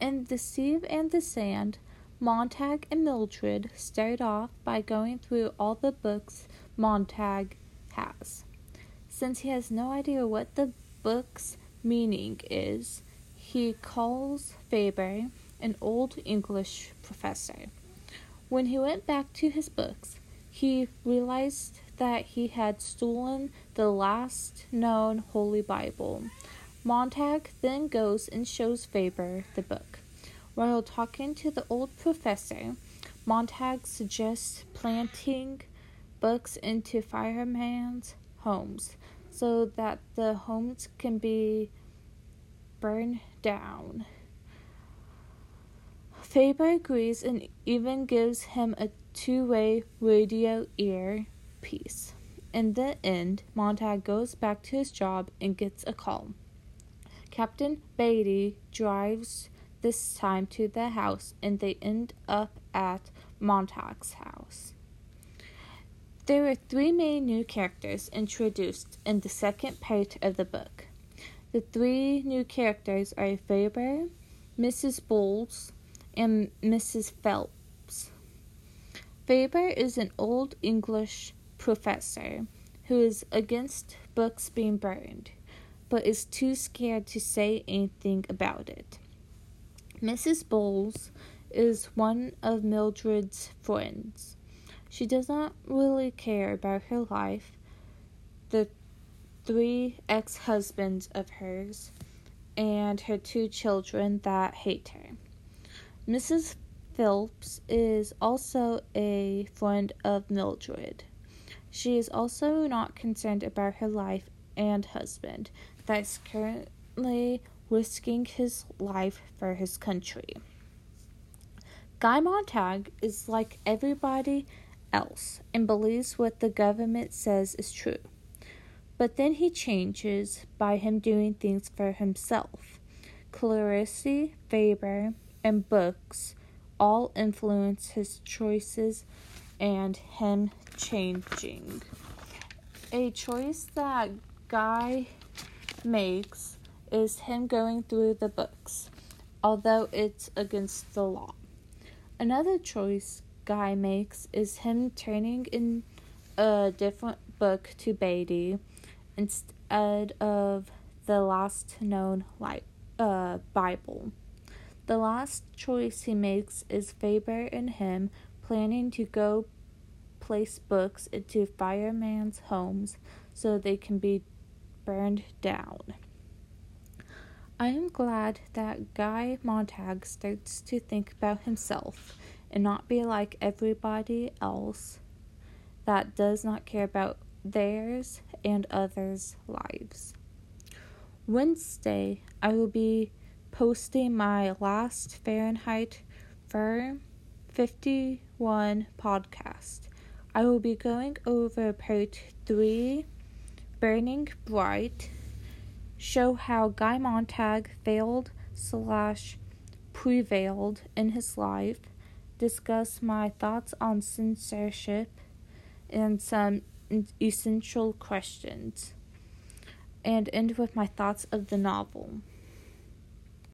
In The Sieve and the Sand, Montag and Mildred start off by going through all the books Montag has. Since he has no idea what the book's meaning is, he calls Faber an old English professor. When he went back to his books, he realized that he had stolen the last known Holy Bible. Montag then goes and shows Faber the book. While talking to the old professor, Montag suggests planting books into firemen's homes so that the homes can be burned down. Faber agrees and even gives him a two way radio earpiece. In the end, Montag goes back to his job and gets a call. Captain Beatty drives this time to the house and they end up at Montag's house. There are three main new characters introduced in the second part of the book. The three new characters are Faber, Mrs. Bowles, and Mrs. Phelps. Faber is an old English professor who is against books being burned, but is too scared to say anything about it. Mrs. Bowles is one of Mildred's friends. She does not really care about her life, the three ex husbands of hers, and her two children that hate her. Mrs. Phelps is also a friend of Mildred. She is also not concerned about her life and husband that is currently risking his life for his country. Guy Montag is like everybody else and believes what the government says is true. But then he changes by him doing things for himself. Clarice Faber and books all influence his choices and him changing. A choice that Guy makes is him going through the books, although it's against the law. Another choice Guy makes is him turning in a different book to Beatty instead of the last known li- uh, Bible. The last choice he makes is Faber and him planning to go place books into firemen's homes so they can be burned down. I am glad that Guy Montag starts to think about himself and not be like everybody else that does not care about theirs and others' lives. Wednesday, I will be posting my last Fahrenheit for 51 podcast. I will be going over part 3, Burning Bright, show how Guy Montag failed slash prevailed in his life, discuss my thoughts on censorship and some essential questions, and end with my thoughts of the novel.